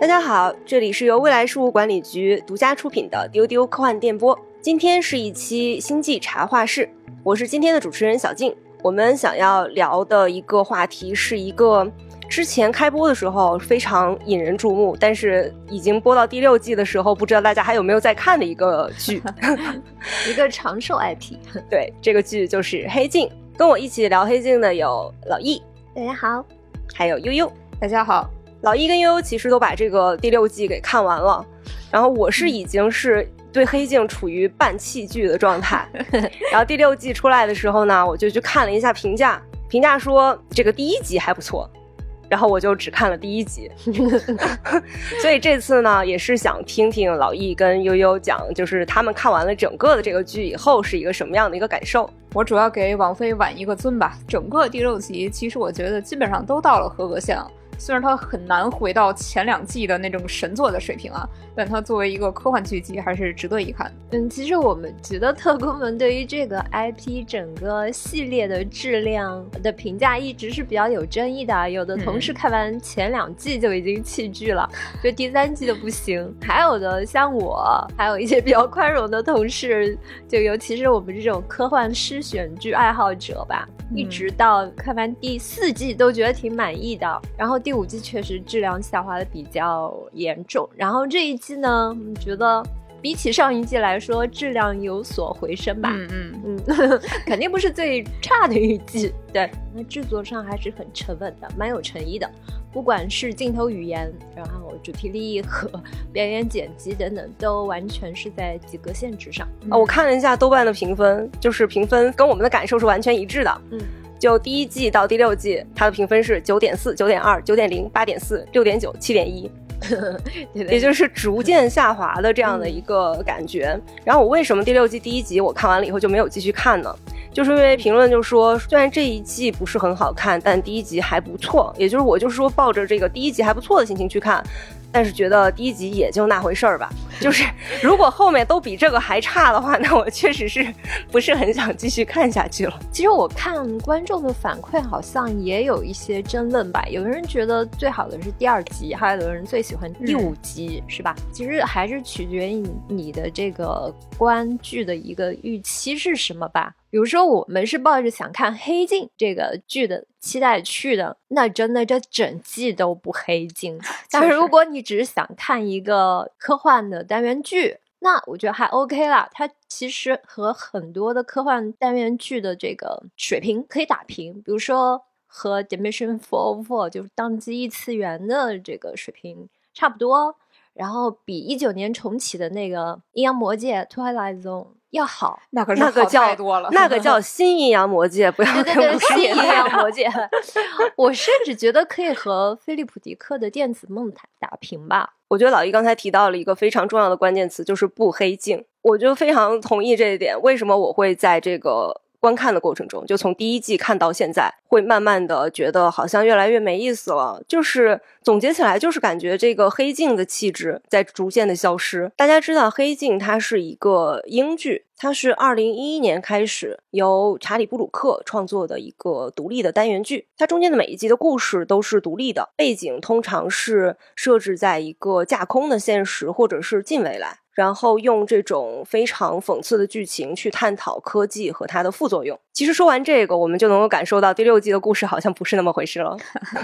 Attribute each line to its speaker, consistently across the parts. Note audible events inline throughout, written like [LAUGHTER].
Speaker 1: 大家好，这里是由未来事务管理局独家出品的丢丢科幻电波。今天是一期星际茶话室，我是今天的主持人小静。我们想要聊的一个话题是一个之前开播的时候非常引人注目，但是已经播到第六季的时候，不知道大家还有没有在看的一个剧，[LAUGHS]
Speaker 2: 一个长寿 IP。
Speaker 1: 对，这个剧就是《黑镜》。跟我一起聊《黑镜》的有老易，
Speaker 2: 大家好；
Speaker 1: 还有悠悠，
Speaker 3: 大家好。
Speaker 1: 老一跟悠悠其实都把这个第六季给看完了，然后我是已经是对黑镜处于半弃剧的状态。然后第六季出来的时候呢，我就去看了一下评价，评价说这个第一集还不错，然后我就只看了第一集。[LAUGHS] 所以这次呢，也是想听听老易跟悠悠讲，就是他们看完了整个的这个剧以后是一个什么样的一个感受。
Speaker 3: 我主要给王菲挽一个尊吧，整个第六集其实我觉得基本上都到了合格线。虽然它很难回到前两季的那种神作的水平啊，但它作为一个科幻剧集还是值得一看。
Speaker 2: 嗯，其实我们觉得特工们对于这个 IP 整个系列的质量的评价一直是比较有争议的。有的同事看完前两季就已经弃剧了，就第三季就不行。还有的像我，还有一些比较宽容的同事，就尤其是我们这种科幻诗选剧爱好者吧，一直到看完第四季都觉得挺满意的。然后。第五季确实质量下滑的比较严重，然后这一季呢，我觉得比起上一季来说，质量有所回升吧。
Speaker 3: 嗯嗯嗯，[LAUGHS]
Speaker 2: 肯定不是最差的一季。对，那制作上还是很沉稳的，蛮有诚意的。不管是镜头语言，然后主题立意和 [LAUGHS] 表演剪辑等等，都完全是在及格线之上。
Speaker 1: 啊，我看了一下豆瓣的评分，就是评分跟我们的感受是完全一致的。嗯。就第一季到第六季，它的评分是九点四、九点二、九点零、八点四、六点九、七点一，[LAUGHS] 也就是逐渐下滑的这样的一个感觉。然后我为什么第六季第一集我看完了以后就没有继续看呢？就是因为评论就说，虽然这一季不是很好看，但第一集还不错。也就是我就是说抱着这个第一集还不错的心情去看。但是觉得第一集也就那回事儿吧，[LAUGHS] 就是如果后面都比这个还差的话，那我确实是不是很想继续看下去了。
Speaker 2: 其实我看观众的反馈好像也有一些争论吧，有的人觉得最好的是第二集，还有的人最喜欢第五集，是吧？其实还是取决于你的这个观剧的一个预期是什么吧。比如说，我们是抱着想看《黑镜》这个剧的期待去的，那真的这整季都不黑镜。[LAUGHS] 但是如果你只是想看一个科幻的单元剧，那我觉得还 OK 啦。它其实和很多的科幻单元剧的这个水平可以打平，比如说和《Dimension Four Four》就是当机异次元的这个水平差不多，然后比一九年重启的那个《阴阳魔界》（Twilight Zone）。要好，
Speaker 3: 那可是
Speaker 1: 那个叫
Speaker 3: 多了，
Speaker 1: 那个 [LAUGHS] 叫新阴阳魔界，不要
Speaker 2: 跟新阴阳魔界。我甚至觉得可以和菲利普迪克的电子梦打打平吧。
Speaker 1: 我觉得老易刚才提到了一个非常重要的关键词，就是不黑镜。我就非常同意这一点。为什么我会在这个？观看的过程中，就从第一季看到现在，会慢慢的觉得好像越来越没意思了。就是总结起来，就是感觉这个黑镜的气质在逐渐的消失。大家知道，黑镜它是一个英剧，它是二零一一年开始由查理布鲁克创作的一个独立的单元剧。它中间的每一集的故事都是独立的，背景通常是设置在一个架空的现实或者是近未来。然后用这种非常讽刺的剧情去探讨科技和它的副作用。其实说完这个，我们就能够感受到第六季的故事好像不是那么回事了。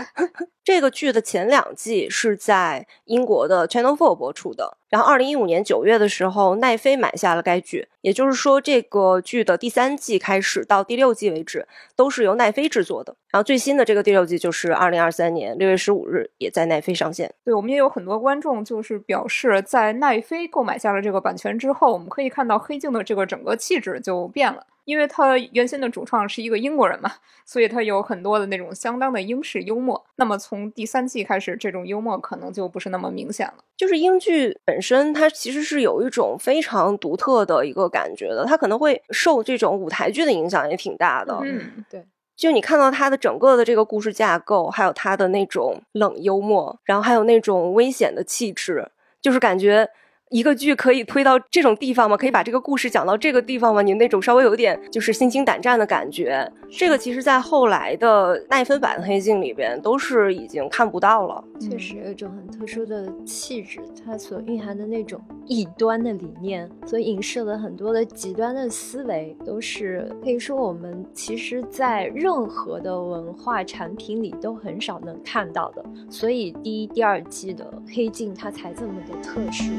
Speaker 1: [LAUGHS] 这个剧的前两季是在英国的 Channel Four 播出的，然后二零一五年九月的时候，奈飞买下了该剧，也就是说，这个剧的第三季开始到第六季为止都是由奈飞制作的。然后最新的这个第六季就是二零二三年六月十五日也在奈飞上线。
Speaker 3: 对我们也有很多观众就是表示，在奈飞购买下了这个版权之后，我们可以看到黑镜的这个整个气质就变了。因为他原先的主创是一个英国人嘛，所以他有很多的那种相当的英式幽默。那么从第三季开始，这种幽默可能就不是那么明显了。
Speaker 1: 就是英剧本身，它其实是有一种非常独特的一个感觉的，它可能会受这种舞台剧的影响也挺大的。
Speaker 3: 嗯，对。
Speaker 1: 就你看到它的整个的这个故事架构，还有它的那种冷幽默，然后还有那种危险的气质，就是感觉。一个剧可以推到这种地方吗？可以把这个故事讲到这个地方吗？你那种稍微有点就是心惊胆战的感觉，这个其实在后来的奈芬版的黑镜里边都是已经看不到了。
Speaker 2: 确实有一种很特殊的气质，它所蕴含的那种异端的理念，所影射了很多的极端的思维，都是可以说我们其实在任何的文化产品里都很少能看到的。所以第一、第二季的黑镜它才这么的特殊。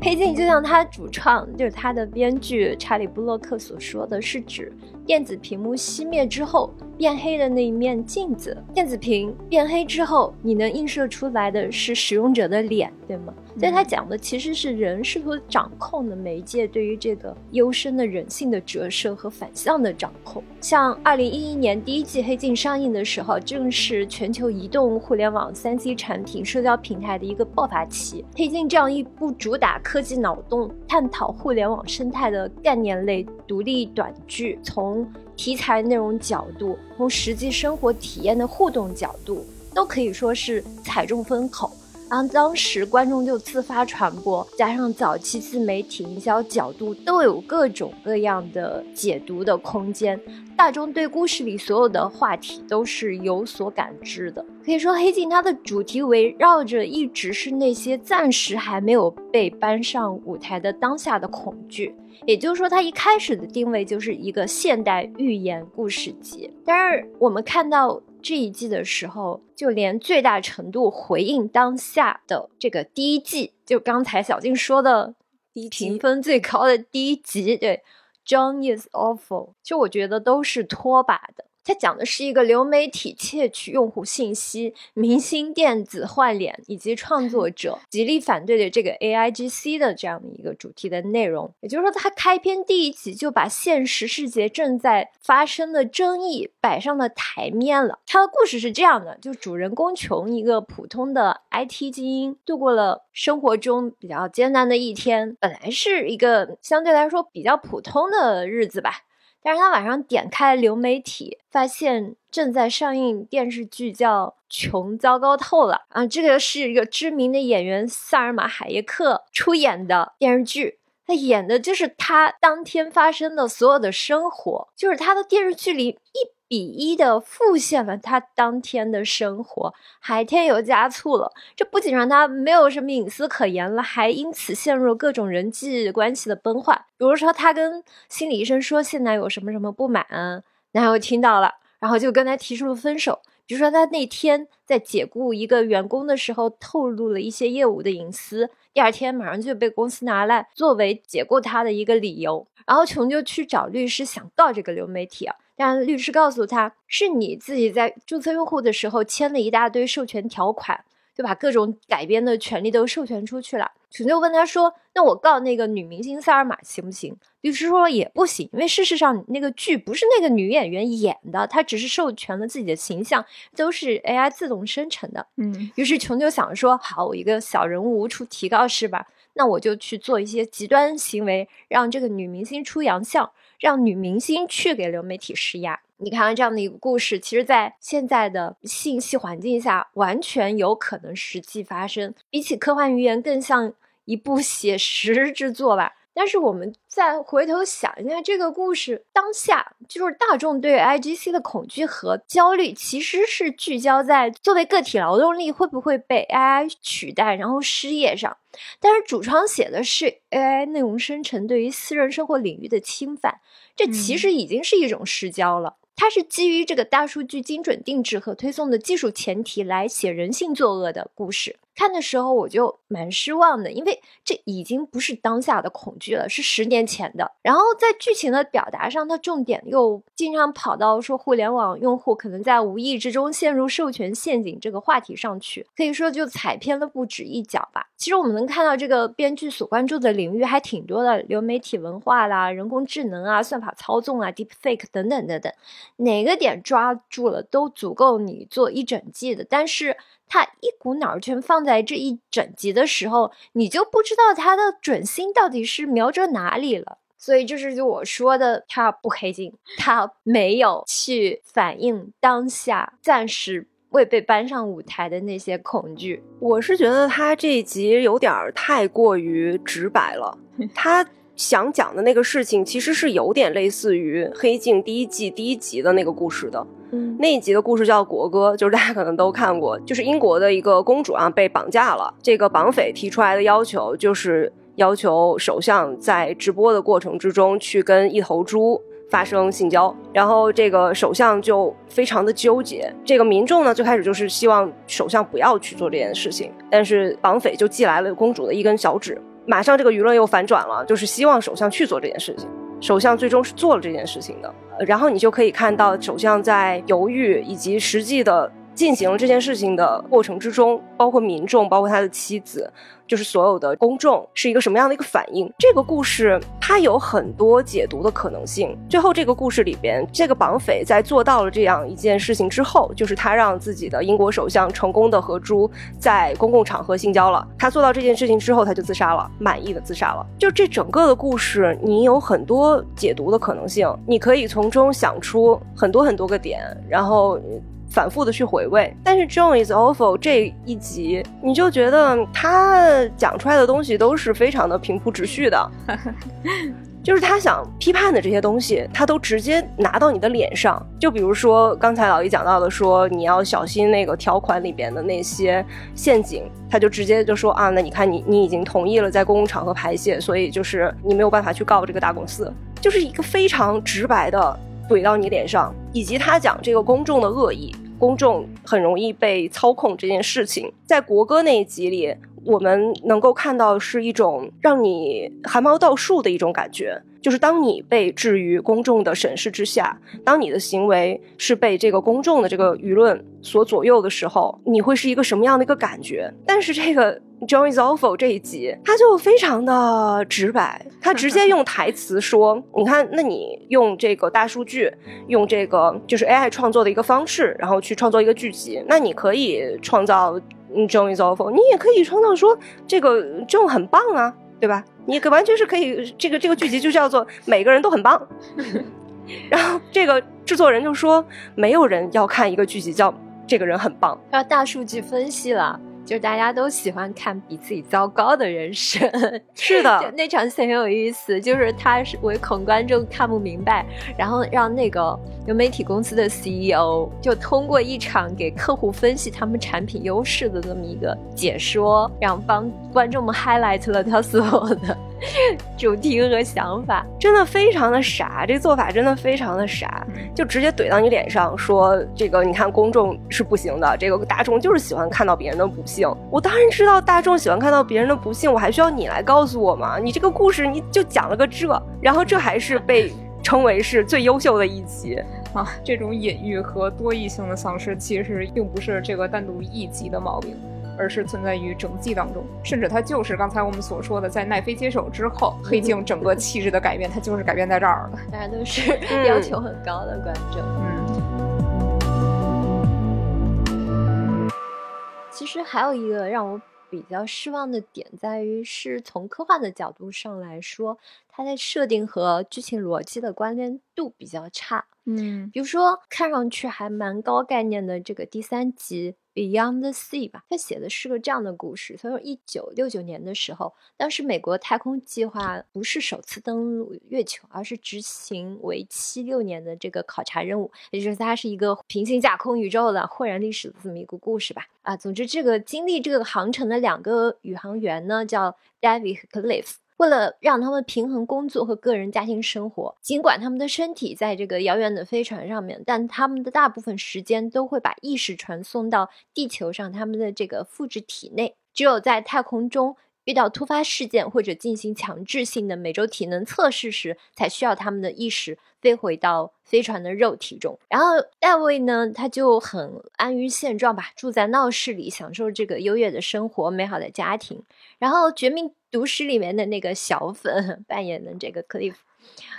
Speaker 2: 黑镜就像他主创，就是他的编剧查理布洛克所说的是指电子屏幕熄灭之后变黑的那一面镜子。电子屏变黑之后，你能映射出来的是使用者的脸，对吗？所以它讲的其实是人试图掌控的媒介对于这个幽深的人性的折射和反向的掌控。像二零一一年第一季《黑镜》上映的时候，正是全球移动互联网三 C 产品社交平台的一个爆发期。《黑镜》这样一部主打科技脑洞、探讨互联网生态的概念类独立短剧，从题材内容角度，从实际生活体验的互动角度，都可以说是踩中风口。然后当时观众就自发传播，加上早期自媒体营销角度都有各种各样的解读的空间，大众对故事里所有的话题都是有所感知的。可以说，《黑镜》它的主题围绕着一直是那些暂时还没有被搬上舞台的当下的恐惧。也就是说，它一开始的定位就是一个现代寓言故事集。但是我们看到。这一季的时候，就连最大程度回应当下的这个第一季，就刚才小静说的，评分最高的第一集，对，John is awful，就我觉得都是拖把的。它讲的是一个流媒体窃取用户信息、明星电子换脸以及创作 [LAUGHS] 者极力反对的这个 A I G C 的这样的一个主题的内容。也就是说，它开篇第一集就把现实世界正在发生的争议摆上了台面了。它的故事是这样的：就主人公琼，一个普通的 I T 精英，度过了生活中比较艰难的一天。本来是一个相对来说比较普通的日子吧。但是他晚上点开流媒体，发现正在上映电视剧叫《穷糟糕透了》啊，这个是一个知名的演员萨尔玛·海耶克出演的电视剧，他演的就是他当天发生的所有的生活，就是他的电视剧里一。比一的复现了他当天的生活，还添油加醋了。这不仅让他没有什么隐私可言了，还因此陷入各种人际关系的崩坏。比如说，他跟心理医生说现在有什么什么不满，男友听到了，然后就跟他提出了分手。比如说，他那天在解雇一个员工的时候透露了一些业务的隐私，第二天马上就被公司拿来作为解雇他的一个理由。然后琼就去找律师想告这个流媒体啊。但律师告诉他，是你自己在注册用户的时候签了一大堆授权条款，就把各种改编的权利都授权出去了。琼就问他说：“那我告那个女明星萨尔玛行不行？”律师说也不行，因为事实上那个剧不是那个女演员演的，她只是授权了自己的形象，都是 AI 自动生成的。
Speaker 3: 嗯，
Speaker 2: 于是琼就想说：“好，我一个小人物无处提告是吧？那我就去做一些极端行为，让这个女明星出洋相。”让女明星去给流媒体施压，你看看这样的一个故事，其实，在现在的信息环境下，完全有可能实际发生。比起科幻预言，更像一部写实之作吧。但是我们再回头想一下，这个故事当下就是大众对 I G C 的恐惧和焦虑，其实是聚焦在作为个体劳动力会不会被 A I 取代，然后失业上。但是主创写的是 A I 内容生成对于私人生活领域的侵犯，这其实已经是一种失焦了。它是基于这个大数据精准定制和推送的技术前提来写人性作恶的故事。看的时候我就蛮失望的，因为这已经不是当下的恐惧了，是十年前的。然后在剧情的表达上，它重点又经常跑到说互联网用户可能在无意之中陷入授权陷阱这个话题上去，可以说就踩偏了不止一脚吧。其实我们能看到这个编剧所关注的领域还挺多的，流媒体文化啦、人工智能啊、算法操纵啊、deep fake 等等等等，哪个点抓住了都足够你做一整季的。但是。他一股脑全放在这一整集的时候，你就不知道他的准心到底是瞄着哪里了。所以这是就我说的，他不黑镜，他没有去反映当下暂时未被搬上舞台的那些恐惧。
Speaker 1: 我是觉得他这一集有点太过于直白了，[LAUGHS] 他想讲的那个事情其实是有点类似于《黑镜》第一季第一集的那个故事的。
Speaker 2: 嗯，
Speaker 1: 那一集的故事叫《国歌》，就是大家可能都看过，就是英国的一个公主啊被绑架了，这个绑匪提出来的要求就是要求首相在直播的过程之中去跟一头猪。发生性交，然后这个首相就非常的纠结。这个民众呢，最开始就是希望首相不要去做这件事情，但是绑匪就寄来了公主的一根小指，马上这个舆论又反转了，就是希望首相去做这件事情。首相最终是做了这件事情的，然后你就可以看到首相在犹豫以及实际的进行了这件事情的过程之中，包括民众，包括他的妻子。就是所有的公众是一个什么样的一个反应？这个故事它有很多解读的可能性。最后这个故事里边，这个绑匪在做到了这样一件事情之后，就是他让自己的英国首相成功的和猪在公共场合性交了。他做到这件事情之后，他就自杀了，满意的自杀了。就这整个的故事，你有很多解读的可能性，你可以从中想出很多很多个点，然后。反复的去回味，但是《John is Awful》这一集，你就觉得他讲出来的东西都是非常的平铺直叙的，[LAUGHS] 就是他想批判的这些东西，他都直接拿到你的脸上。就比如说刚才老姨讲到的，说你要小心那个条款里边的那些陷阱，他就直接就说啊，那你看你你已经同意了在公共场合排泄，所以就是你没有办法去告这个大公司，就是一个非常直白的。怼到你脸上，以及他讲这个公众的恶意，公众很容易被操控这件事情，在国歌那一集里，我们能够看到是一种让你汗毛倒竖的一种感觉，就是当你被置于公众的审视之下，当你的行为是被这个公众的这个舆论所左右的时候，你会是一个什么样的一个感觉？但是这个。Is awful 这一集，他就非常的直白，他直接用台词说：“ [LAUGHS] 你看，那你用这个大数据，用这个就是 AI 创作的一个方式，然后去创作一个剧集，那你可以创造 is awful，你也可以创造说这个 John 很棒啊，对吧？你完全是可以，这个这个剧集就叫做每个人都很棒。[LAUGHS] 然后这个制作人就说，没有人要看一个剧集叫这个人很棒，
Speaker 2: 要大数据分析了。”就大家都喜欢看比自己糟糕的人生，[LAUGHS]
Speaker 1: 是的，
Speaker 2: 那场戏很有意思，就是他是唯恐观众看不明白，然后让那个有媒体公司的 CEO 就通过一场给客户分析他们产品优势的这么一个解说，然后帮观众们 highlight 了他所有的。主题和想法
Speaker 1: 真的非常的傻，这做法真的非常的傻，就直接怼到你脸上说这个，你看公众是不行的，这个大众就是喜欢看到别人的不幸。我当然知道大众喜欢看到别人的不幸，我还需要你来告诉我吗？你这个故事你就讲了个这，然后这还是被称为是最优秀的一集
Speaker 3: 啊！这种隐喻和多义性的丧失，其实并不是这个单独一集的毛病。而是存在于整季当中，甚至它就是刚才我们所说的，在奈飞接手之后，黑镜整个气质的改变，它就是改变在这儿了。
Speaker 2: 大家都是要求很高的观众。
Speaker 3: 嗯，
Speaker 2: 其实还有一个让我比较失望的点，在于是从科幻的角度上来说，它在设定和剧情逻辑的关联度比较差。
Speaker 3: 嗯，
Speaker 2: 比如说看上去还蛮高概念的这个第三集。Beyond the Sea 吧，他写的是个这样的故事。他说，一九六九年的时候，当时美国太空计划不是首次登陆月球，而是执行为期六年的这个考察任务，也就是它是一个平行架空宇宙的豁然历史的这么一个故事吧。啊，总之，这个经历这个航程的两个宇航员呢，叫 David 和 Cliff。为了让他们平衡工作和个人家庭生活，尽管他们的身体在这个遥远的飞船上面，但他们的大部分时间都会把意识传送到地球上他们的这个复制体内。只有在太空中遇到突发事件或者进行强制性的每周体能测试时，才需要他们的意识飞回到飞船的肉体中。然后戴维呢，他就很安于现状吧，住在闹市里，享受这个优越的生活、美好的家庭。然后绝命。毒师里面的那个小粉 [LAUGHS] 扮演的这个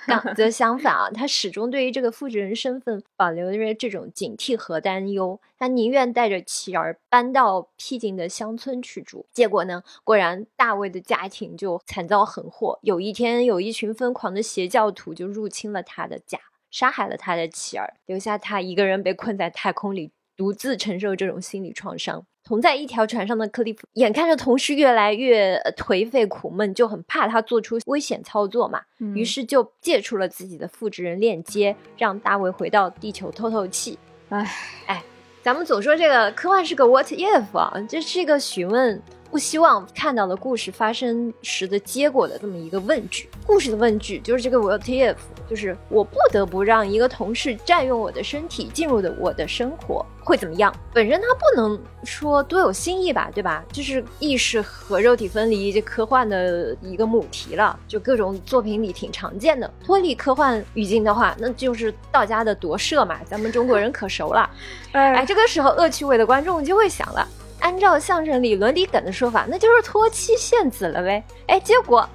Speaker 2: [LAUGHS] 则相反啊，他始终对于这个复制人身份保留着这种警惕和担忧。他宁愿带着妻儿搬到僻静的乡村去住。结果呢，果然大卫的家庭就惨遭横祸。有一天，有一群疯狂的邪教徒就入侵了他的家，杀害了他的妻儿，留下他一个人被困在太空里。独自承受这种心理创伤。同在一条船上的克利夫，眼看着同事越来越颓废苦闷，就很怕他做出危险操作嘛，于是就借出了自己的复制人链接，让大卫回到地球透透气。
Speaker 3: 哎
Speaker 2: 哎，咱们总说这个科幻是个 what if 啊，这是一个询问。不希望看到的故事发生时的结果的这么一个问句，故事的问句就是这个 what if，就是我不得不让一个同事占用我的身体，进入的我的生活会怎么样？本身它不能说多有新意吧，对吧？就是意识和肉体分离，这科幻的一个母题了，就各种作品里挺常见的。脱离科幻语境的话，那就是道家的夺舍嘛，咱们中国人可熟了。[LAUGHS] 哎，这个时候恶趣味的观众就会想了。按照相声里伦理梗的说法，那就是脱妻献子了呗。哎，结果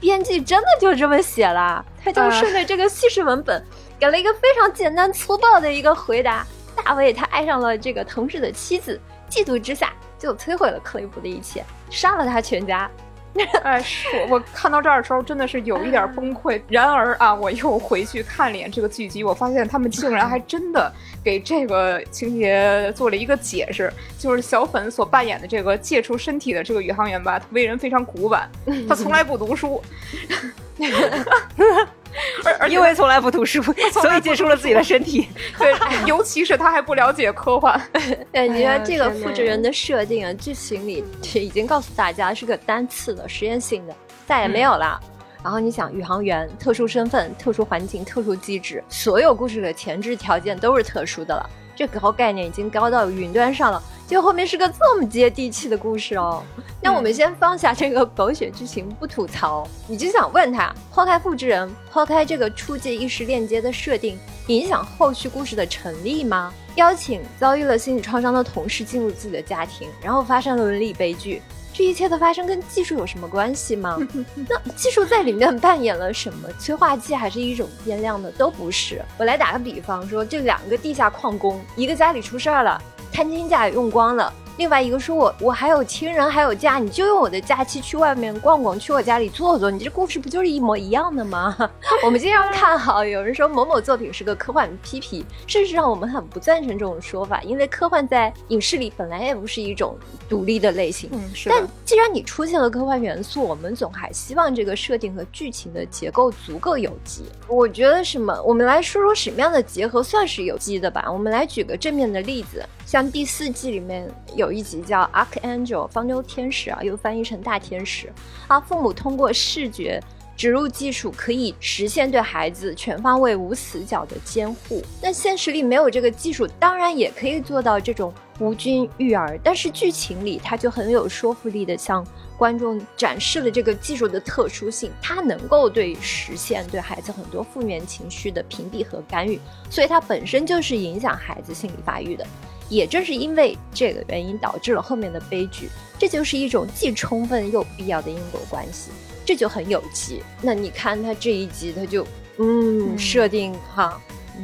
Speaker 2: 编剧真的就这么写了，他就顺着这个叙事文本，给了一个非常简单粗暴的一个回答。大卫他爱上了这个同事的妻子，嫉妒之下就摧毁了克里普的一切，杀了他全家。[LAUGHS]
Speaker 3: 哎，是我我看到这儿的时候真的是有一点崩溃。然而啊，我又回去看了一眼这个剧集，我发现他们竟然还真的给这个情节做了一个解释，就是小粉所扮演的这个借出身体的这个宇航员吧，他为人非常古板，他从来不读书。[LAUGHS] [LAUGHS] 而而
Speaker 1: 因为 [LAUGHS] 从来不读书，所以接触了自己的身体。[LAUGHS]
Speaker 3: 对，尤其是他还不了解科幻。
Speaker 2: 对，你说这个复制人的设定啊，剧情里已经告诉大家是个单次的实验性的，再也没有了。然后你想，宇航员特殊身份、特殊环境、特殊机制，所有故事的前置条件都是特殊的了。这高概念已经高到云端上了。就后面是个这么接地气的故事哦，那我们先放下这个狗血剧情不吐槽，你就想问他，抛开复制人，抛开这个初级意识链接的设定，影响后续故事的成立吗？邀请遭遇了心理创伤的同事进入自己的家庭，然后发生了伦理悲剧，这一切的发生跟技术有什么关系吗？[LAUGHS] 那技术在里面扮演了什么？催化剂还是一种变量呢？都不是。我来打个比方说，这两个地下矿工，一个家里出事儿了。探亲假用光了。另外一个是我我还有亲人还有假，你就用我的假期去外面逛逛，去我家里坐坐，你这故事不就是一模一样的吗？[LAUGHS] 我们经常看好有人说某某作品是个科幻批评，事实上我们很不赞成这种说法，因为科幻在影视里本来也不是一种独立的类型。
Speaker 3: 嗯，是。
Speaker 2: 但既然你出现了科幻元素，我们总还希望这个设定和剧情的结构足够有机。我觉得什么？我们来说说什么样的结合算是有机的吧。我们来举个正面的例子，像第四季里面有。有一集叫 Archangel 方舟天使啊，又翻译成大天使啊。父母通过视觉植入技术，可以实现对孩子全方位无死角的监护。那现实里没有这个技术，当然也可以做到这种无菌育儿。但是剧情里，它就很有说服力的向观众展示了这个技术的特殊性，它能够对实现对孩子很多负面情绪的屏蔽和干预，所以它本身就是影响孩子心理发育的。也正是因为这个原因，导致了后面的悲剧。这就是一种既充分又必要的因果关系，这就很有趣。那你看他这一集，他就嗯设定哈，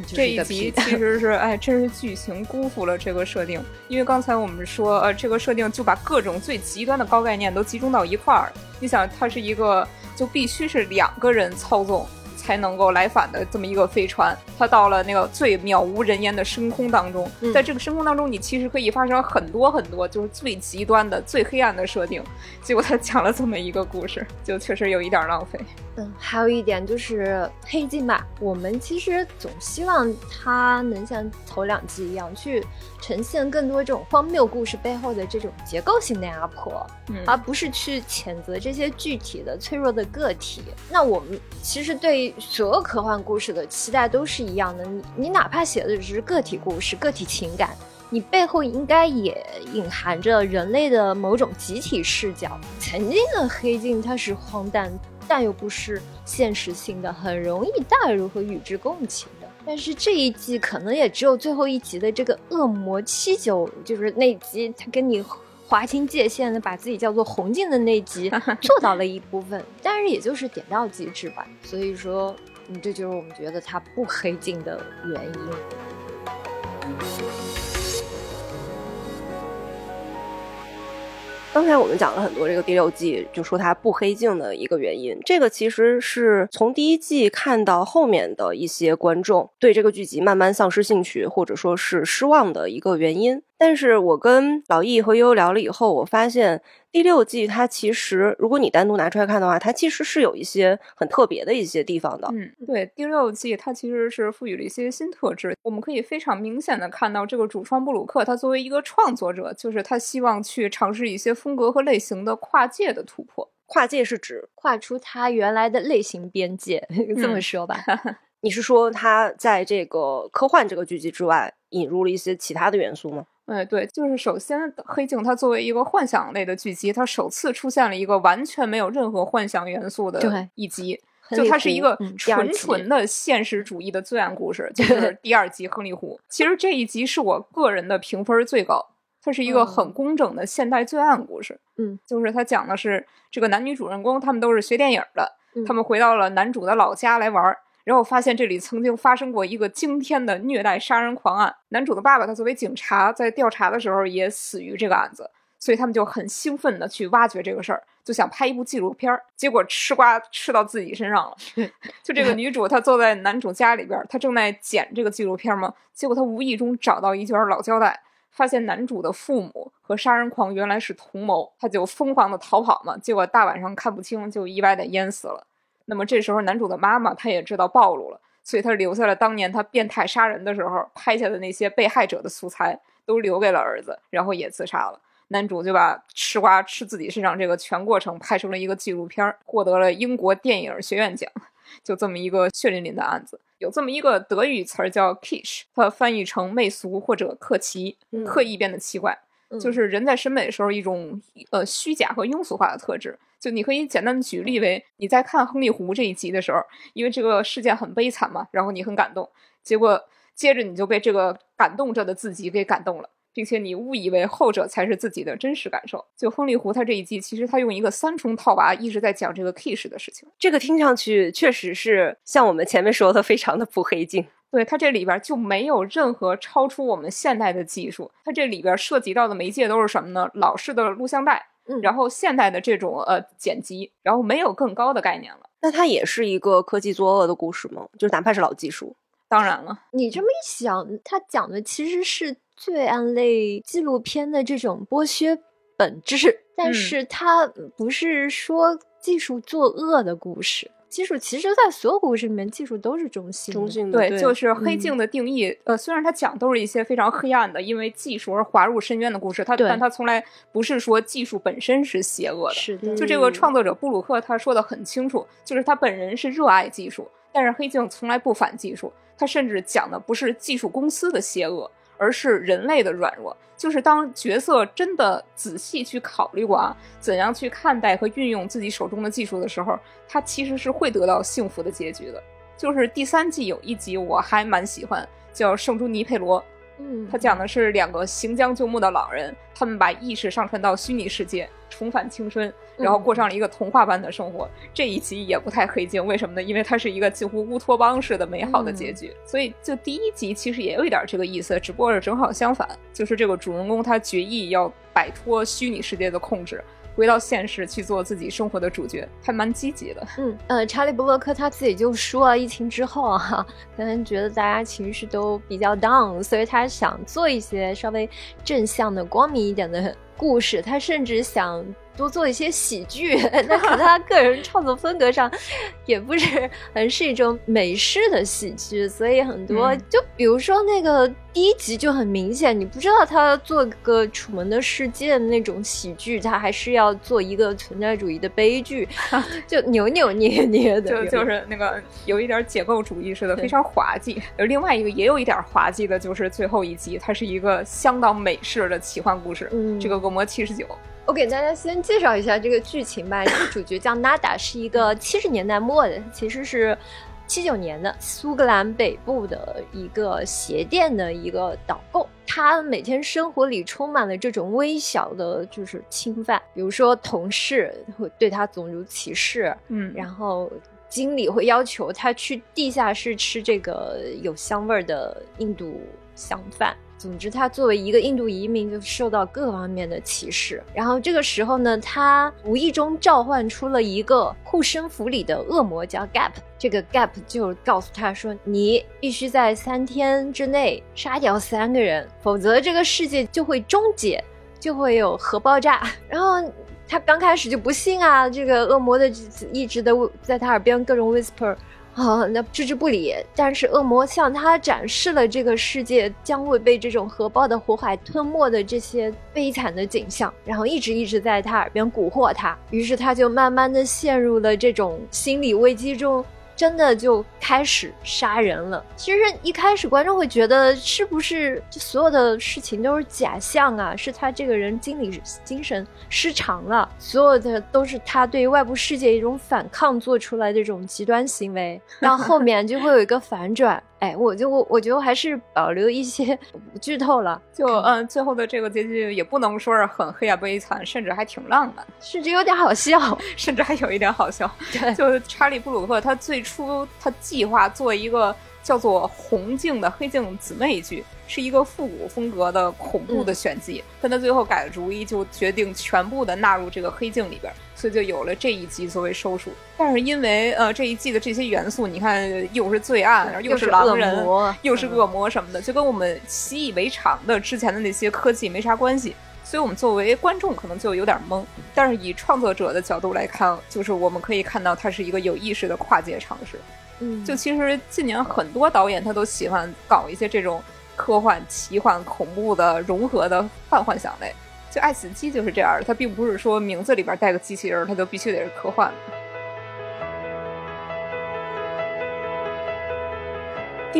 Speaker 3: 这一集其实 [LAUGHS] 是哎，真是剧情辜负了这个设定。因为刚才我们说，呃，这个设定就把各种最极端的高概念都集中到一块儿。你想，它是一个就必须是两个人操纵。才能够来返的这么一个飞船，它到了那个最渺无人烟的深空当中，在这个深空当中，你其实可以发生很多很多，就是最极端的、最黑暗的设定。[LAUGHS] 结果他讲了这么一个故事，就确实有一点浪费。
Speaker 2: 嗯，还有一点就是黑镜吧，我们其实总希望它能像头两季一样，去呈现更多这种荒谬故事背后的这种结构性的压迫，而不是去谴责这些具体的脆弱的个体。那我们其实对所有科幻故事的期待都是一样的，你你哪怕写的只是个体故事、个体情感，你背后应该也隐含着人类的某种集体视角。曾经的黑镜它是荒诞。但又不是现实性的，很容易带入和与之共情的。但是这一季可能也只有最后一集的这个恶魔七九，就是那集他跟你划清界限的，把自己叫做红镜的那集 [LAUGHS] 做到了一部分，但是也就是点到即止吧。所以说，嗯，这就是我们觉得他不黑镜的原因。
Speaker 1: 刚才我们讲了很多这个第六季，就说它不黑镜的一个原因。这个其实是从第一季看到后面的一些观众对这个剧集慢慢丧失兴趣，或者说是失望的一个原因。但是我跟老易和悠悠聊了以后，我发现第六季它其实，如果你单独拿出来看的话，它其实是有一些很特别的一些地方的。
Speaker 3: 嗯，对，第六季它其实是赋予了一些新特质。我们可以非常明显的看到，这个主创布鲁克他作为一个创作者，就是他希望去尝试一些风格和类型的跨界的突破。
Speaker 1: 跨界是指
Speaker 2: 跨出他原来的类型边界，[LAUGHS] 这么说吧。[LAUGHS]
Speaker 1: 你是说他在这个科幻这个剧集之外引入了一些其他的元素吗？
Speaker 3: 哎，对，就是首先，《黑镜》它作为一个幻想类的剧集，它首次出现了一个完全没有任何幻想元素的一集，就它是一个纯纯的现实主义的罪案故事，就是第二集《亨利湖》。其实这一集是我个人的评分最高，它是一个很工整的现代罪案故事。
Speaker 2: 嗯，
Speaker 3: 就是它讲的是这个男女主人公，他们都是学电影的，他们回到了男主的老家来玩。然后发现这里曾经发生过一个惊天的虐待杀人狂案，男主的爸爸他作为警察在调查的时候也死于这个案子，所以他们就很兴奋的去挖掘这个事儿，就想拍一部纪录片儿，结果吃瓜吃到自己身上了。[LAUGHS] 就这个女主她坐在男主家里边，她正在剪这个纪录片嘛，结果她无意中找到一卷老胶带，发现男主的父母和杀人狂原来是同谋，他就疯狂的逃跑嘛，结果大晚上看不清就意外的淹死了。那么这时候，男主的妈妈她也知道暴露了，所以她留下了当年她变态杀人的时候拍下的那些被害者的素材，都留给了儿子，然后也自杀了。男主就把吃瓜吃自己身上这个全过程拍成了一个纪录片，获得了英国电影学院奖。就这么一个血淋淋的案子，有这么一个德语词儿叫 “kish”，它翻译成媚俗或者客奇，刻意变得奇怪。就是人在审美的时候一种呃虚假和庸俗化的特质。就你可以简单的举例为你在看《亨利湖》这一集的时候，因为这个事件很悲惨嘛，然后你很感动，结果接着你就被这个感动着的自己给感动了，并且你误以为后者才是自己的真实感受。就《亨利湖》他这一集，其实他用一个三重套娃一直在讲这个 kiss 的事情。
Speaker 1: 这个听上去确实是像我们前面说的，非常的不黑镜。
Speaker 3: 对它这里边就没有任何超出我们现代的技术，它这里边涉及到的媒介都是什么呢？老式的录像带，
Speaker 2: 嗯，
Speaker 3: 然后现代的这种呃剪辑，然后没有更高的概念了。
Speaker 1: 那它也是一个科技作恶的故事吗？就是哪怕是老技术？
Speaker 3: 当然了，
Speaker 2: 你这么一想，它讲的其实是罪案类纪录片的这种剥削本质，[LAUGHS] 但是它不是说技术作恶的故事。技术其实，在所有故事里面，技术都是中性。
Speaker 1: 中性的
Speaker 3: 对，就是黑镜的定义。呃，虽然它讲都是一些非常黑暗的，因为技术而滑入深渊的故事，它但它从来不是说技术本身是邪恶的。
Speaker 2: 是的。
Speaker 3: 就这个创作者布鲁克他说的很清楚，就是他本人是热爱技术，但是黑镜从来不反技术。他甚至讲的不是技术公司的邪恶，而是人类的软弱。就是当角色真的仔细去考虑过啊，怎样去看待和运用自己手中的技术的时候，他其实是会得到幸福的结局的。就是第三季有一集我还蛮喜欢，叫《圣朱尼佩罗》。
Speaker 2: 嗯，
Speaker 3: 他讲的是两个行将就木的老人，他们把意识上传到虚拟世界，重返青春，然后过上了一个童话般的生活。这一集也不太黑镜，为什么呢？因为它是一个近乎乌托邦式的美好的结局。所以，就第一集其实也有一点这个意思，只不过是正好相反，就是这个主人公他决意要摆脱虚拟世界的控制。回到现实去做自己生活的主角，还蛮积极的。
Speaker 2: 嗯呃，查理·布洛克他自己就说，疫情之后啊，可能觉得大家情绪都比较 down，所以他想做一些稍微正向的、光明一点的故事。他甚至想。多做一些喜剧，[LAUGHS] 那可他个人创作风格上也不是很是一种美式的喜剧，所以很多就比如说那个第一集就很明显，你不知道他做个《楚门的世界》那种喜剧，他还是要做一个存在主义的悲剧，[LAUGHS] 就扭扭捏捏的，
Speaker 3: 就就是那个有一点解构主义似的，非常滑稽。而另外一个也有一点滑稽的，就是最后一集，它是一个相当美式的奇幻故事，嗯这个《恶魔七十九》。
Speaker 2: 我给大家先介绍一下这个剧情吧。这个主角叫 Nada，是一个七十年代末的，其实是七九年的苏格兰北部的一个鞋店的一个导购。他每天生活里充满了这种微小的，就是侵犯，比如说同事会对他种族歧视，
Speaker 3: 嗯，
Speaker 2: 然后经理会要求他去地下室吃这个有香味儿的印度香饭。总之，他作为一个印度移民，就受到各方面的歧视。然后这个时候呢，他无意中召唤出了一个护身符里的恶魔，叫 Gap。这个 Gap 就告诉他说：“你必须在三天之内杀掉三个人，否则这个世界就会终结，就会有核爆炸。[LAUGHS] ”然后他刚开始就不信啊，这个恶魔的一直的在他耳边各种 whisper。啊，那置之不理。但是恶魔向他展示了这个世界将会被这种核爆的火海吞没的这些悲惨的景象，然后一直一直在他耳边蛊惑他，于是他就慢慢的陷入了这种心理危机中。真的就开始杀人了。其实一开始观众会觉得，是不是就所有的事情都是假象啊？是他这个人精力精神失常了，所有的都是他对于外部世界一种反抗做出来的这种极端行为。然后后面就会有一个反转。哎，我就我我觉得还是保留一些剧透了。
Speaker 3: 就嗯，最后的这个结局也不能说是很黑暗悲惨，甚至还挺浪漫，
Speaker 2: 甚至有点好笑，[LAUGHS]
Speaker 3: 甚至还有一点好笑。
Speaker 2: 对，
Speaker 3: 就查理布鲁克他最初他计划做一个叫做《红镜》的黑镜姊妹剧。是一个复古风格的恐怖的选集，但他最后改了主意，就决定全部的纳入这个黑镜里边，所以就有了这一集作为收束。但是因为呃这一季的这些元素，你看又是罪案，又
Speaker 2: 是
Speaker 3: 狼人，又是恶魔什么的，就跟我们习以为常的之前的那些科技没啥关系，所以我们作为观众可能就有点懵。但是以创作者的角度来看，就是我们可以看到它是一个有意识的跨界尝试。就其实近年很多导演他都喜欢搞一些这种。科幻、奇幻、恐怖的融合的泛幻想类，就《爱死机》就是这样的。它并不是说名字里边带个机器人，它就必须得是科幻。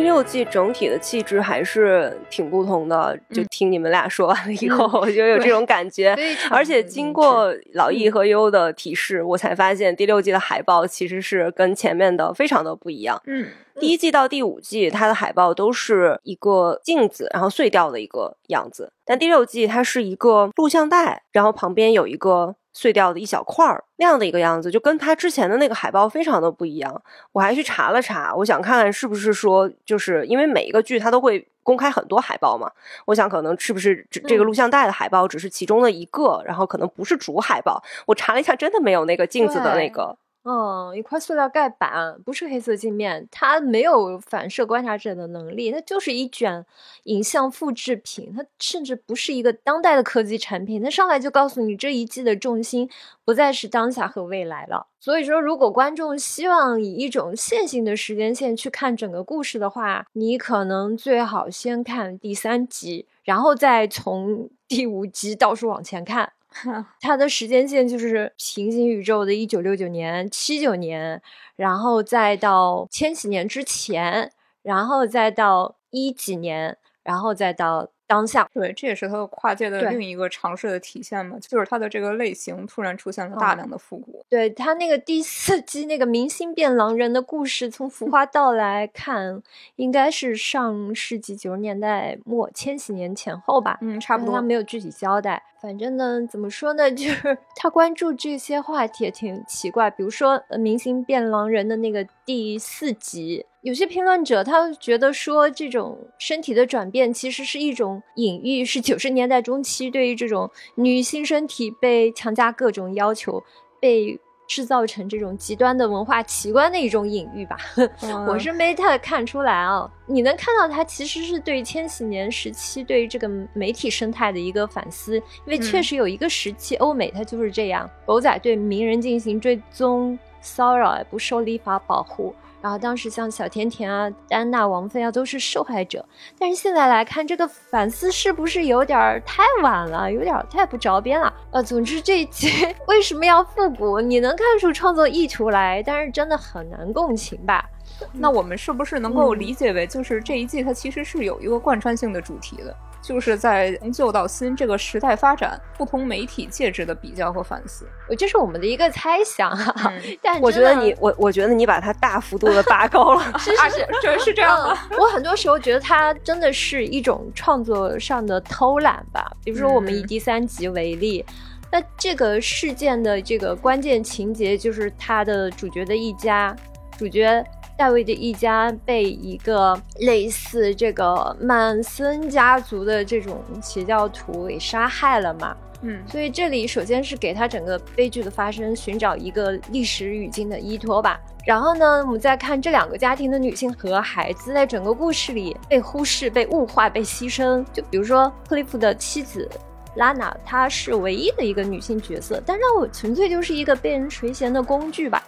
Speaker 1: 第六季整体的气质还是挺不同的，就听你们俩说完了以后，我就有这种感觉。而且经过老易和优的提示，我才发现第六季的海报其实是跟前面的非常的不一样。
Speaker 3: 嗯，
Speaker 1: 第一季到第五季，它的海报都是一个镜子，然后碎掉的一个样子，但第六季它是一个录像带，然后旁边有一个。碎掉的一小块儿那样的一个样子，就跟他之前的那个海报非常的不一样。我还去查了查，我想看看是不是说，就是因为每一个剧它都会公开很多海报嘛。我想可能是不是这这个录像带的海报只是其中的一个，然后可能不是主海报。我查了一下，真的没有那个镜子的那个。
Speaker 2: 嗯，一块塑料盖板不是黑色镜面，它没有反射观察者的能力，它就是一卷影像复制品，它甚至不是一个当代的科技产品。它上来就告诉你，这一季的重心不再是当下和未来了。所以说，如果观众希望以一种线性的时间线去看整个故事的话，你可能最好先看第三集，然后再从第五集倒数往前看。[LAUGHS] 它的时间线就是平行宇宙的一九六九年、七九年，然后再到千禧年之前，然后再到一几年，然后再到。当下，
Speaker 3: 对，这也是它的跨界的另一个尝试的体现嘛，就是它的这个类型突然出现了大量的复古。
Speaker 2: 对它那个第四季那个明星变狼人的故事，从服化 [LAUGHS] 道来看，应该是上世纪九十年代末、千禧年前后吧。
Speaker 3: 嗯，差不多。
Speaker 2: 他没有具体交代。反正呢，怎么说呢，就是 [LAUGHS] 他关注这些话题也挺奇怪。比如说，明星变狼人的那个第四集。有些评论者他觉得说，这种身体的转变其实是一种隐喻，是九十年代中期对于这种女性身体被强加各种要求、被制造成这种极端的文化奇观的一种隐喻吧。[LAUGHS] 我是没太看出来啊。你能看到它其实是对千禧年时期对于这个媒体生态的一个反思，因为确实有一个时期欧美它就是这样，狗仔对名人进行追踪、骚扰，不受立法保护。然后当时像小甜甜啊、安娜王妃啊都是受害者，但是现在来看这个反思是不是有点太晚了，有点太不着边了？呃，总之这一集 [LAUGHS] 为什么要复古？你能看出创作意图来，但是真的很难共情吧？
Speaker 3: 那我们是不是能够理解为，就是这一季它其实是有一个贯穿性的主题的？就是在从旧到新这个时代发展，不同媒体介质的比较和反思，
Speaker 2: 这是我们的一个猜想。[LAUGHS] 但
Speaker 1: 我觉得你，我我觉得你把它大幅度的拔高了，[LAUGHS] [LAUGHS]
Speaker 2: 是是是，
Speaker 3: 这是这样的。
Speaker 2: 我很多时候觉得它真的是一种创作上的偷懒吧。比如说，我们以第三集为例，那这个事件的这个关键情节就是他的主角的一家，主角。大卫的一家被一个类似这个曼森家族的这种邪教徒给杀害了嘛。
Speaker 3: 嗯
Speaker 2: 所以这里首先是给他整个悲剧的发生寻找一个历史语境的依托吧。然后呢，我们再看这两个家庭的女性和孩子在整个故事里被忽视、被物化、被牺牲。就比如说克利夫的妻子拉娜，她是唯一的一个女性角色，但让我纯粹就是一个被人垂涎的工具吧。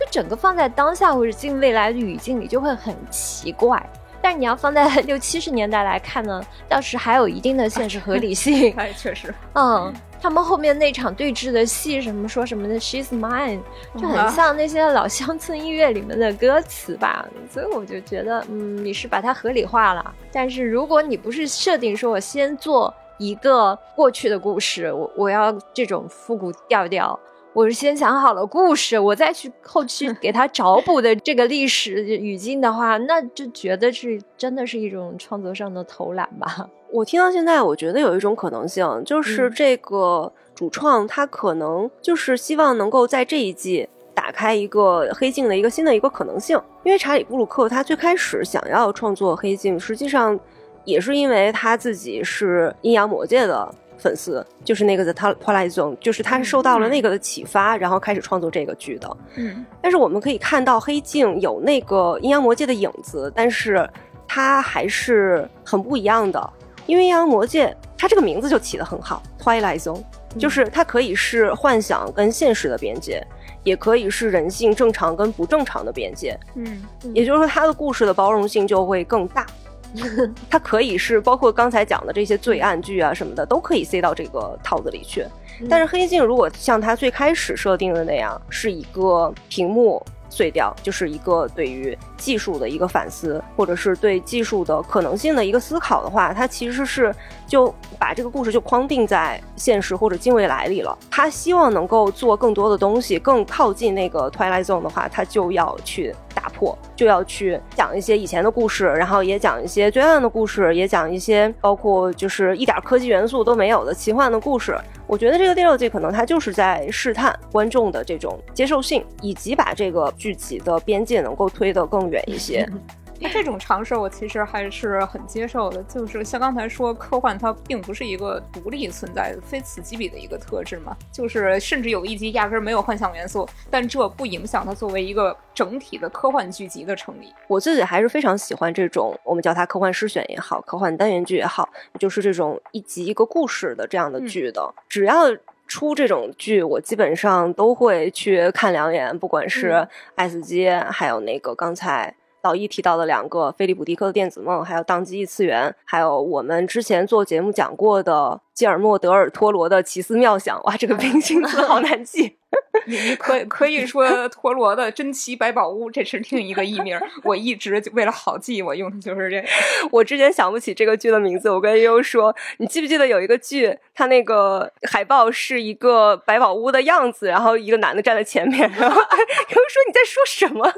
Speaker 2: 就整个放在当下或者近未来的语境里，就会很奇怪。但是你要放在六七十年代来看呢，倒是还有一定的现实合理性。[LAUGHS]
Speaker 3: 哎，确实，
Speaker 2: 嗯，他们后面那场对峙的戏，什么说什么的 “She's mine”，就很像那些老乡村音乐里面的歌词吧。所以我就觉得，嗯，你是把它合理化了。但是如果你不是设定说我先做一个过去的故事，我我要这种复古调调。我是先想好了故事，我再去后期 [LAUGHS] 给他找补的这个历史语境的话，那就觉得是真的是一种创作上的偷懒吧。[LAUGHS]
Speaker 1: 我听到现在，我觉得有一种可能性，就是
Speaker 2: 嗯
Speaker 1: 这个主创他可能就是希望能够在这一季打开一个黑镜的一个新的一个可能性。因为查理布鲁克他最开始想要创作黑镜，实际上也是因为他自己是阴阳魔界的粉丝，就是那个 The Twilight Zone，就是他是受到了那个的启发，然后开始创作这个剧的。
Speaker 3: 嗯
Speaker 1: 但是我们可以看到黑镜有那个阴阳魔界的影子，但是它还是很不一样的。因为阴阳魔界它这个名字就起得很好，Twilight Zone，就是它可以是幻想跟现实的边界，也可以是人性正常跟不正常的边界。
Speaker 3: 嗯
Speaker 1: 也就是说，它的故事的包容性就会更大。[LAUGHS] 它可以是包括刚才讲的这些罪案剧啊什么的，都可以塞到这个套子里去。但是黑镜如果像它最开始设定的那样，是一个屏幕碎掉，就是一个对于技术的一个反思，或者是对技术的可能性的一个思考的话，它其实是就把这个故事就框定在现实或者近未来里了。他希望能够做更多的东西，更靠近那个 Twilight Zone 的话，他就要去打破，就要去讲一些以前的故事，然后也讲一些罪案的故事，也讲一些包括就是一点科技元素都没有的奇幻的故事。我觉得这个第六季可能它就是在试探观众的这种接受性，以及把这个剧集的边界能够推得更远一些。[LAUGHS]
Speaker 3: 那这种尝试我其实还是很接受的，就是像刚才说，科幻它并不是一个独立存在的、非此即彼的一个特质嘛，就是甚至有一集压根儿没有幻想元素，但这不影响它作为一个整体的科幻剧集的成立。
Speaker 1: 我自己还是非常喜欢这种我们叫它科幻诗选也好，科幻单元剧也好，就是这种一集一个故事的这样的剧的，只要。出这种剧，我基本上都会去看两眼，不管是《爱死机》，还有那个刚才老易提到的两个《菲利普·迪克的电子梦》，还有《宕机异次元》，还有我们之前做节目讲过的吉尔莫·德尔托罗的《奇思妙想》。哇，这个拼音字好难记。[LAUGHS]
Speaker 3: 你你可可以说陀螺的珍奇百宝屋，这是另一个艺名。我一直为了好记，我用的就是这个。
Speaker 1: 我之前想不起这个剧的名字，我跟悠悠说，你记不记得有一个剧，它那个海报是一个百宝屋的样子，然后一个男的站在前面，然后 [LAUGHS] 悠悠说你在说什么？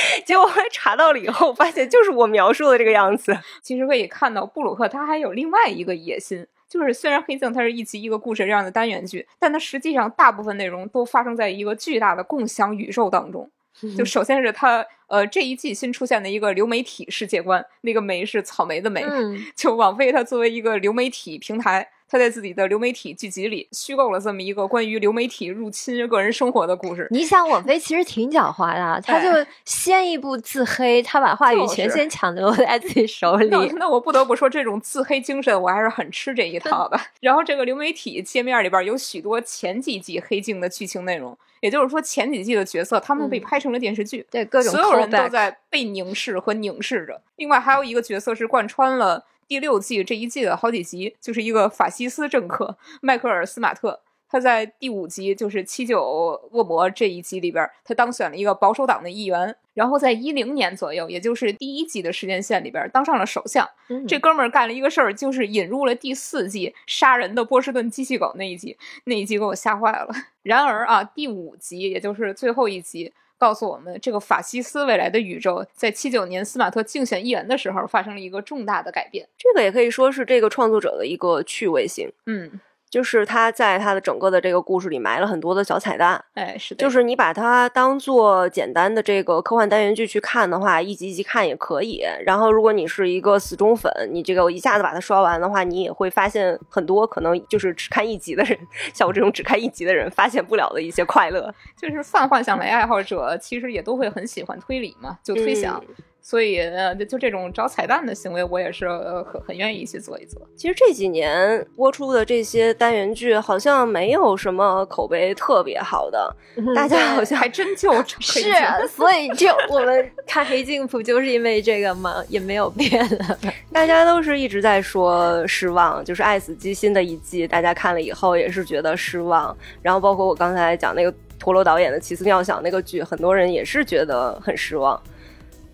Speaker 1: [LAUGHS] 结果后来查到了以后，发现就是我描述的这个样子。
Speaker 3: 其实可以看到，布鲁克他还有另外一个野心。就是虽然《黑镜》它是一集一个故事这样的单元剧，但它实际上大部分内容都发生在一个巨大的共享宇宙当中。就首先是它呃这一季新出现的一个流媒体世界观，那个媒是草莓的莓，
Speaker 2: 嗯
Speaker 3: 就网飞它作为一个流媒体平台。他在自己的流媒体剧集里虚构了这么一个关于流媒体入侵个人生活的故事。
Speaker 2: 你想，网飞其实挺狡猾的，他就先一步自黑，他把话语权先抢夺在自己手里。
Speaker 3: 那那我不得不说，这种自黑精神我还是很吃这一套的。然后这个流媒体界面里边有许多前几季黑镜的剧情内容，也就是说前几季的角色他们被拍成了电视剧，
Speaker 2: 对各种
Speaker 3: 所有人都在被凝视和凝视着。另外还有一个角色是贯穿了。第六季这一季的好几集，就是一个法西斯政客迈克尔·斯马特。他在第五集，就是七九恶魔这一集里边，他当选了一个保守党的议员。然后在一零年左右，也就是第一季的时间线里边，当上了首相。
Speaker 2: 嗯、
Speaker 3: 这哥们儿干了一个事儿，就是引入了第四季杀人的波士顿机器狗那一集，那一集给我吓坏了。[LAUGHS] 然而啊，第五集，也就是最后一集。告诉我们，这个法西斯未来的宇宙，在七九年斯马特竞选议员的时候，发生了一个重大的改变。
Speaker 1: 这个也可以说是这个创作者的一个趣味性。
Speaker 3: 嗯，
Speaker 1: 就是他在他的整个的这个故事里埋了很多的小彩蛋。
Speaker 3: 哎，是的，
Speaker 1: 就是你把它当做简单的这个科幻单元剧去看的话，一集一集看也可以。然后，如果你是一个死忠粉，你这个一下子把它刷完的话，你也会发现很多可能就是只看一集的人，像我这种只看一集的人，发现不了的一些快乐。
Speaker 3: 就是泛幻想类爱好者，其实也都会很喜欢推理嘛，就推想。所以，呃，就这种找彩蛋的行为，我也是呃很很愿意去做一做。
Speaker 1: 其实这几年播出的这些单元剧，好像没有什么口碑特别好的，大家好像
Speaker 3: 还真就 [LAUGHS]
Speaker 2: 是，所以就我们看《黑镜》不就是因为这个吗？也没有变了，[LAUGHS]
Speaker 1: 大家都是一直在说失望，就是《爱死机》新的一季，大家看了以后也是觉得失望。然后包括我刚才讲那个陀螺导演的《奇思妙想》那个剧，很多人也是觉得很失望。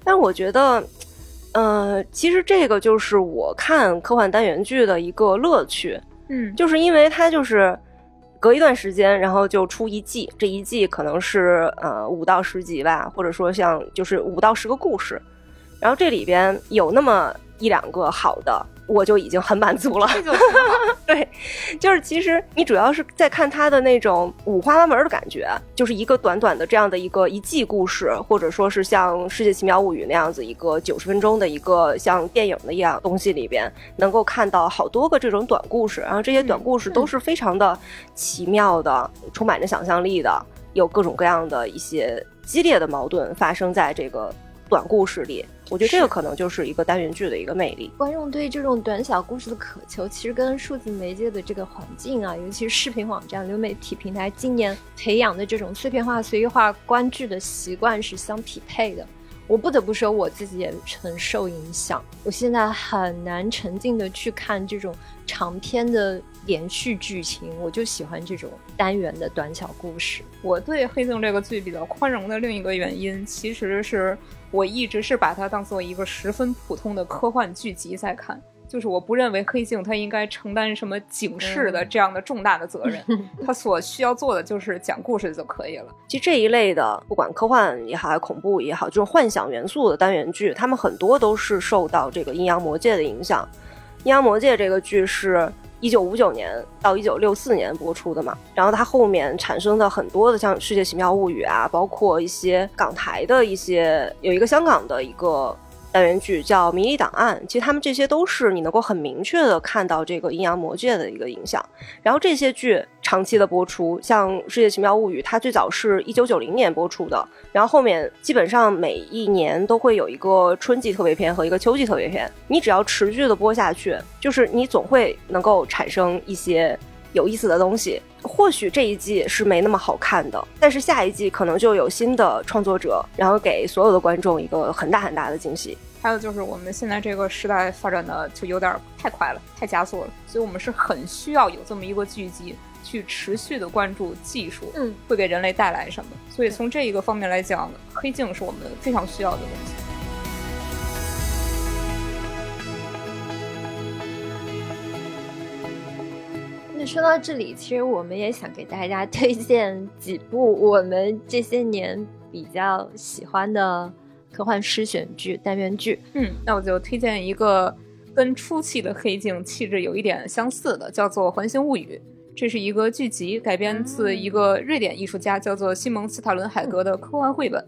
Speaker 1: 但我觉得，呃，其实这个就是我看科幻单元剧的一个乐趣，
Speaker 3: 嗯，
Speaker 1: 就是因为它就是隔一段时间，然后就出一季，这一季可能是呃五到十集吧，或者说像就是五到十个故事，然后这里边有那么一两个好的。我就已经很满足了，[LAUGHS] 对，就是其实你主要是在看它的那种五花八门的感觉，就是一个短短的这样的一个一季故事，或者说是像《世界奇妙物语》那样子一个九十分钟的一个像电影的一样东西里边，能够看到好多个这种短故事，然后这些短故事都是非常的奇妙的，充满着想象力的，有各种各样的一些激烈的矛盾发生在这个短故事里。我觉得这个可能就是一个单元剧的一个魅力。
Speaker 2: 观众对这种短小故事的渴求，其实跟数字媒介的这个环境啊，尤其是视频网站、流媒体平台今年培养的这种碎片化、随意化观剧的习惯是相匹配的。我不得不说，我自己也很受影响。我现在很难沉浸的去看这种长篇的连续剧情，我就喜欢这种单元的短小故事。
Speaker 3: 我对《黑镜》这个剧比较宽容的另一个原因，其实是。我一直是把它当做一个十分普通的科幻剧集在看，就是我不认为黑镜它应该承担什么警示的这样的重大的责任，[LAUGHS] 它所需要做的就是讲故事就可以了。
Speaker 1: 其实这一类的，不管科幻也好，还恐怖也好，就是幻想元素的单元剧，他们很多都是受到这个阴阳魔界的影响。阴阳魔界这个剧是。一九五九年到一九六四年播出的嘛，然后它后面产生的很多的像《世界奇妙物语》啊，包括一些港台的一些，有一个香港的一个。单元剧叫《迷离档案》，其实他们这些都是你能够很明确的看到这个阴阳魔界的一个影响。然后这些剧长期的播出，像《世界奇妙物语》，它最早是一九九零年播出的，然后后面基本上每一年都会有一个春季特别篇和一个秋季特别篇。你只要持续的播下去，就是你总会能够产生一些有意思的东西。或许这一季是没那么好看的，但是下一季可能就有新的创作者，然后给所有的观众一个很大很大的惊喜。
Speaker 3: 还有就是我们现在这个时代发展的就有点太快了，太加速了，所以我们是很需要有这么一个聚集去持续的关注技术，
Speaker 2: 嗯，
Speaker 3: 会给人类带来什么。所以从这一个方面来讲，黑镜是我们非常需要的东西。
Speaker 2: 那说到这里，其实我们也想给大家推荐几部我们这些年比较喜欢的科幻诗选剧、单元剧。
Speaker 3: 嗯，那我就推荐一个跟初期的《黑镜》气质有一点相似的，叫做《环形物语》。这是一个剧集，改编自一个瑞典艺术家叫做西蒙斯塔伦海格的科幻绘本。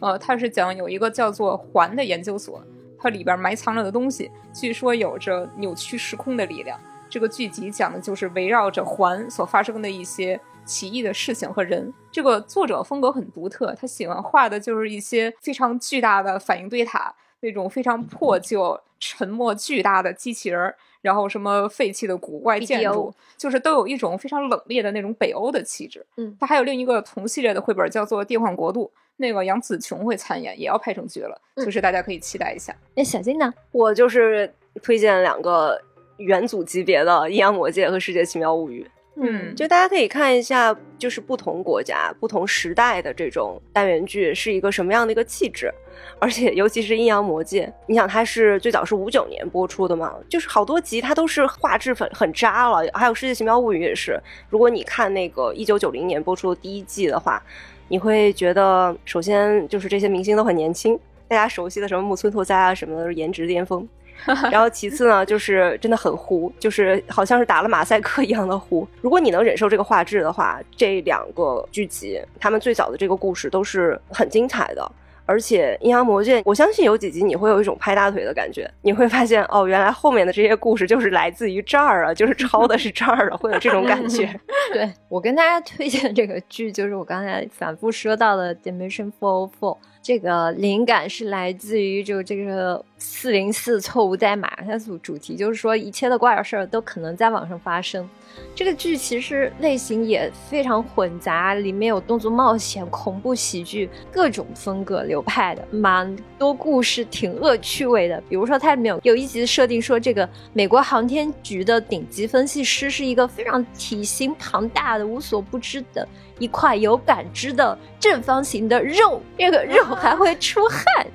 Speaker 3: 呃，它是讲有一个叫做环的研究所，它里边埋藏着的东西，据说有着扭曲时空的力量。这个剧集讲的就是围绕着环所发生的一些奇异的事情和人。这个作者风格很独特，他喜欢画的就是一些非常巨大的反应堆塔，那种非常破旧、沉默、巨大的机器人，然后什么废弃的古怪建筑，就是都有一种非常冷冽的那种北欧的气质。
Speaker 2: 嗯，
Speaker 3: 他还有另一个同系列的绘本叫做《电幻国度》，那个杨紫琼会参演，也要拍成剧了，就是大家可以期待一下。
Speaker 2: 那小金呢？
Speaker 1: 我就是推荐两个。元祖级别的《阴阳魔界》和《世界奇妙物语》，
Speaker 3: 嗯，
Speaker 1: 就大家可以看一下，就是不同国家、不同时代的这种单元剧是一个什么样的一个气质，而且尤其是《阴阳魔界》，你想它是最早是五九年播出的嘛，就是好多集它都是画质很很渣了，还有《世界奇妙物语》也是，如果你看那个一九九零年播出的第一季的话，你会觉得首先就是这些明星都很年轻，大家熟悉的什么木村拓哉啊什么的，颜值巅峰。[LAUGHS] 然后其次呢，就是真的很糊，就是好像是打了马赛克一样的糊。[LAUGHS] 如果你能忍受这个画质的话，这两个剧集他们最早的这个故事都是很精彩的。而且《阴阳魔剑》，我相信有几集你会有一种拍大腿的感觉，你会发现哦，原来后面的这些故事就是来自于这儿啊，就是抄的是这儿的，会有这种感觉。[LAUGHS]
Speaker 2: 对我跟大家推荐这个剧，就是我刚才反复说到的《Dimension Four Four》。这个灵感是来自于就这个四零四错误代码，它主主题就是说一切的怪事儿都可能在网上发生。这个剧其实类型也非常混杂，里面有动作冒险、恐怖喜剧，各种风格流派的，蛮多故事挺恶趣味的。比如说它里面有有一集设定说，这个美国航天局的顶级分析师是一个非常体型庞大的、无所不知的。一块有感知的正方形的肉，这个肉还会出汗，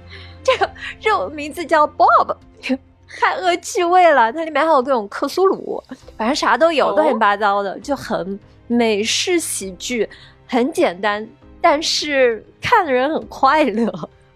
Speaker 2: 这个肉名字叫 Bob，[LAUGHS] 太恶趣味了。它里面还有各种克苏鲁，反正啥都有，乱七八糟的，就很美式喜剧，很简单，但是看的人很快乐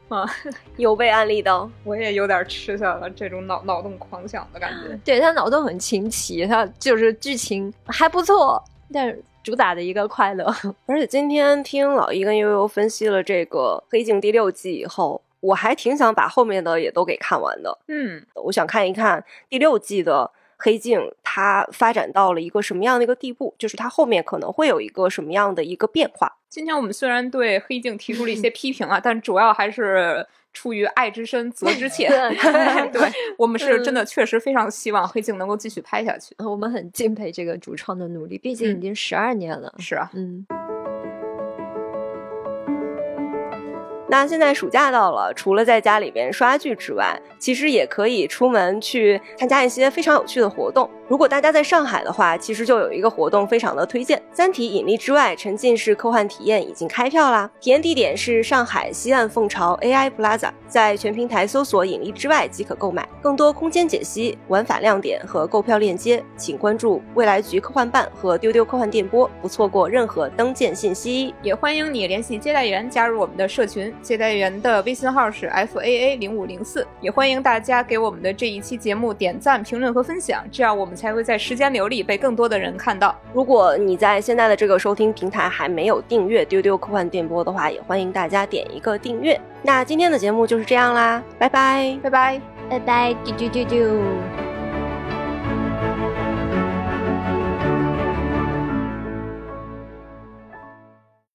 Speaker 1: 啊。[LAUGHS] 有被安利到，
Speaker 3: 我也有点吃下了这种脑脑洞狂想的感觉。
Speaker 2: 对他脑洞很清奇，他就是剧情还不错，但是。主打的一个快乐，[LAUGHS]
Speaker 1: 而且今天听老一跟悠悠分析了这个《黑镜》第六季以后，我还挺想把后面的也都给看完的。
Speaker 3: 嗯，
Speaker 1: 我想看一看第六季的《黑镜》它发展到了一个什么样的一个地步，就是它后面可能会有一个什么样的一个变化。
Speaker 3: 今天我们虽然对《黑镜》提出了一些 [LAUGHS] 批评啊，但主要还是。出于爱之深，责之切。[LAUGHS] 对，[LAUGHS] 我们是真的确实非常希望《黑镜》能够继续拍下去。
Speaker 2: 我们很敬佩这个主创的努力，毕竟已经十二年了。
Speaker 3: 是啊，
Speaker 2: 嗯。
Speaker 1: 那现在暑假到了，除了在家里边刷剧之外，其实也可以出门去参加一些非常有趣的活动。如果大家在上海的话，其实就有一个活动非常的推荐，《三体：引力之外》沉浸式科幻体验已经开票啦！体验地点是上海西岸凤巢 AI Plaza，在全平台搜索“引力之外”即可购买。更多空间解析、玩法亮点和购票链接，请关注未来局科幻办和丢丢科幻电波，不错过任何登舰信息。
Speaker 3: 也欢迎你联系接待员加入我们的社群。接待员的微信号是 f a a 零五零四，也欢迎大家给我们的这一期节目点赞、评论和分享，这样我们才会在时间流里被更多的人看到。
Speaker 1: 如果你在现在的这个收听平台还没有订阅丢丢科幻电波的话，也欢迎大家点一个订阅。那今天的节目就是这样啦，拜拜，
Speaker 3: 拜拜，
Speaker 2: 拜拜，啾啾啾啾。